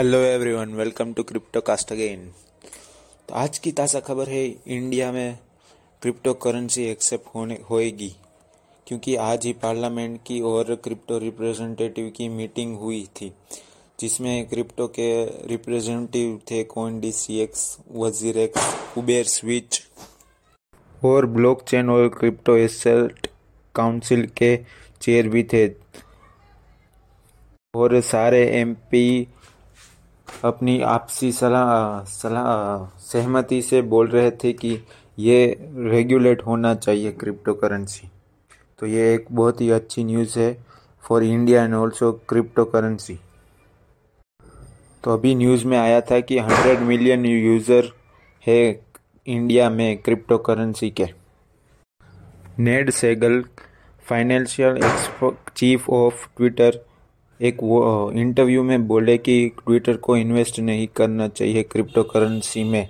Hello everyone welcome to crypto cast again तो आज की ताज़ा खबर है इंडिया में क्रिप्टो करेंसी एक्सेप्ट होने, होएगी। क्योंकि आज ही पार्लियामेंट की और क्रिप्टो रिप्रेजेंटेटिव की मीटिंग हुई थी, जिसमें क्रिप्टो के रिप्रेजेंटेटिव थे coin D C X WazirX Uber switch और ब्लॉकचेन और क्रिप्टो एसेट काउंसिल के चेयर भी थे। और सारे एमपी अपनी आपसी सलाह सलाह, सहमति से बोल रहे थे कि ये रेगुलेट होना चाहिए क्रिप्टो करेंसी तो ये एक बहुत ही अच्छी न्यूज़ है for India and also cryptocurrency तो अभी न्यूज़ में आया था कि हंड्रेड मिलियन यूज़र है इंडिया में क्रिप्टो करेंसी के Ned Segal financial chief of Twitter एक वो इंटरव्यू में बोले कि ट्विटर को इन्वेस्ट नहीं करना चाहिए क्रिप्टो करेंसी में,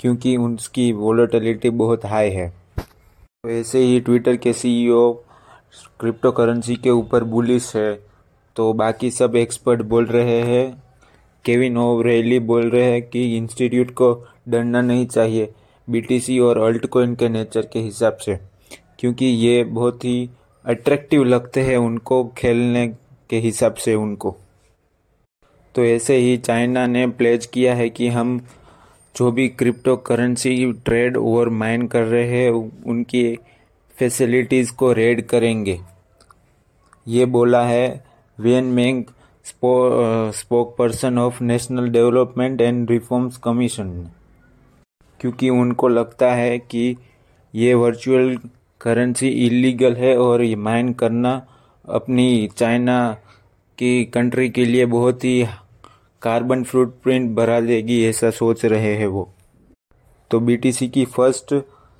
क्योंकि उसकी वोलेटिलिटी बहुत हाई है। तो ऐसे ही ट्विटर के सीईओ क्रिप्टो करेंसी के ऊपर बुलिस है। तो बाकी सब एक्सपर्ट बोल रहे हैं केविन ओवरेली बोल रहे हैं कि इंस्टीट्यूट को डरना नहीं चाहिए बीटीसी और अल्ट कोइन के नेचर के हिसाब से, क्योंकि ये बहुत ही अट्रैक्टिव लगते हैं उनको खेलने के हिसाब से उनको। तो ऐसे ही चाइना ने प्लेज किया है कि हम जो भी क्रिप्टो करेंसी ट्रेड और माइन कर रहे हैं, उनकी फैसिलिटीज़ को रेड करेंगे। ये बोला है Wen Meng spokesperson of national development and reforms commission क्योंकि उनको लगता है कि ये वर्चुअल करेंसी इलीगल है और ये माइन करना अपनी चाइना की कंट्री के लिए बहुत ही कार्बन फुटप्रिंट भरा देगी ऐसा सोच रहे हैं वो। तो बीटीसी की first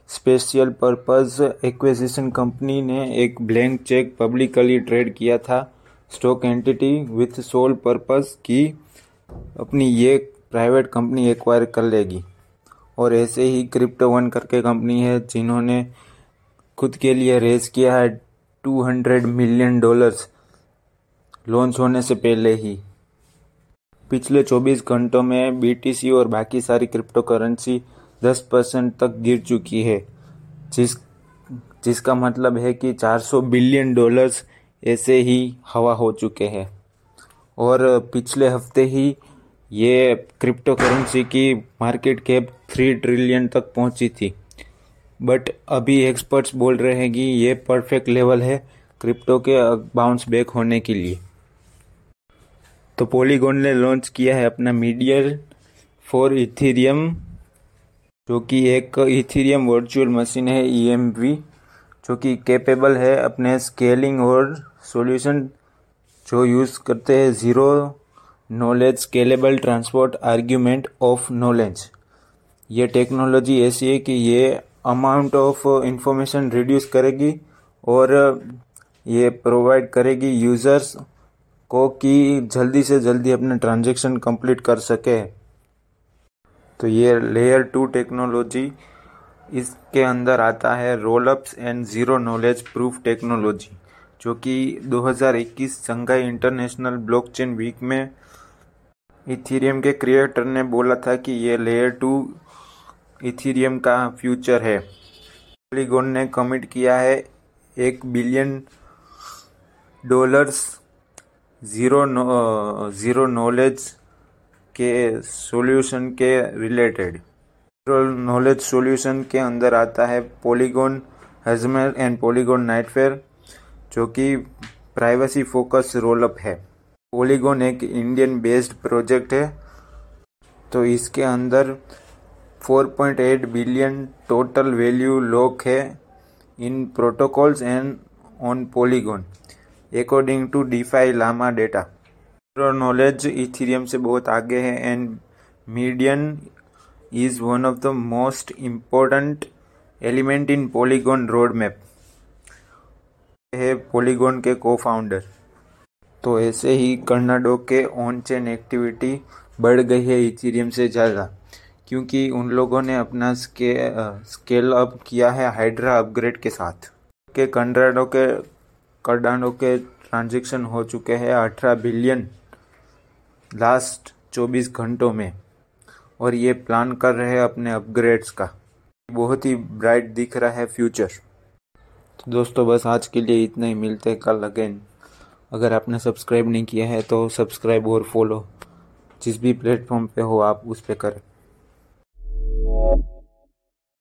special purpose acquisition company ने एक ब्लैंक चेक पब्लिकली ट्रेड किया था, stock entity with sole purpose की अपनी ये प्राइवेट कंपनी एक्वायर कर लेगी। और ऐसे ही क्रिप्टो वन करके कंपनी है जिन्होंने खुद के लिए रेस किया है two hundred million dollars launch होने से पहले ही। पिछले 24 घंटों में बीटीसी और बाकी सारी क्रिप्टो करेंसी 10 परसेंट तक गिर चुकी है, जिस, जिसका मतलब है कि 400 बिलियन डॉलर्स ऐसे ही हवा हो चुके हैं। और पिछले हफ़्ते ही ये क्रिप्टो करेंसी की मार्केट कैप थ्री ट्रिलियन तक पहुँची थी। बट अभी एक्सपर्ट्स बोल रहे हैं कि ये परफेक्ट लेवल है क्रिप्टो के बाउंस बैक होने के लिए। तो पॉलीगॉन ने लॉन्च किया है अपना मीडियर फॉर इथीरियम जो कि एक इथीरियम वर्चुअल मशीन है ई e जो कि कैपेबल है अपने स्केलिंग और सॉल्यूशन जो यूज़ करते हैं zero knowledge scalable transport argument of knowledge ये टेक्नोलॉजी ऐसी है कि ये अमाउंट ऑफ़ इंफॉर्मेशन रिड्यूस करेगी और ये प्रोवाइड करेगी यूज़र्स को कि जल्दी से जल्दी अपने ट्रांजेक्शन कंप्लीट कर सके। तो ये लेयर टू टेक्नोलॉजी इसके अंदर आता है rollups and zero knowledge proof technology जो कि 2021 संघाई इंटरनेशनल ब्लॉकचेन वीक में इथीरियम के क्रिएटर ने बोला था कि ये लेयर टू इथीरियम का फ्यूचर है। पॉलीगॉन ने कमिट किया है एक billion dollars, zero zero knowledge के सॉल्यूशन के रिलेटेड। नॉलेज सॉल्यूशन के अंदर आता है पॉलीगॉन हजमर एंड पॉलीगॉन नाइटफेयर, जो कि प्राइवेसी फोकस रोलअप है। पॉलीगॉन एक इंडियन बेस्ड प्रोजेक्ट है तो इसके अंदर 4.8 बिलियन टोटल वैल्यू लॉक है in protocols and on Polygon according to DeFi Llama data knowledge Ethereum से बहुत आगे है and median is one of the most important element in Polygon road map है पॉलीगॉन के को फाउंडर तो ऐसे ही कर्नाडो के ऑन चेन एक्टिविटी बढ़ गई है इथीरियम से ज़्यादा। क्योंकि उन लोगों ने अपना स्के स्केल अप किया है हाइड्रा अपग्रेड के साथ। के कंड्राडो के कर्डानो के ट्रांजेक्शन हो चुके हैं अठारह बिलियन लास्ट चौबीस घंटों में। और ये प्लान कर रहे हैं अपने अपग्रेड्स का। बहुत ही ब्राइट दिख रहा है फ्यूचर तो दोस्तों, बस आज के लिए इतना ही। मिलते हैं कल अगेन अगर आपने सब्सक्राइब नहीं किया है तो सब्सक्राइब और फॉलो जिस भी प्लेटफॉर्म पे हो, आप उस पर करें।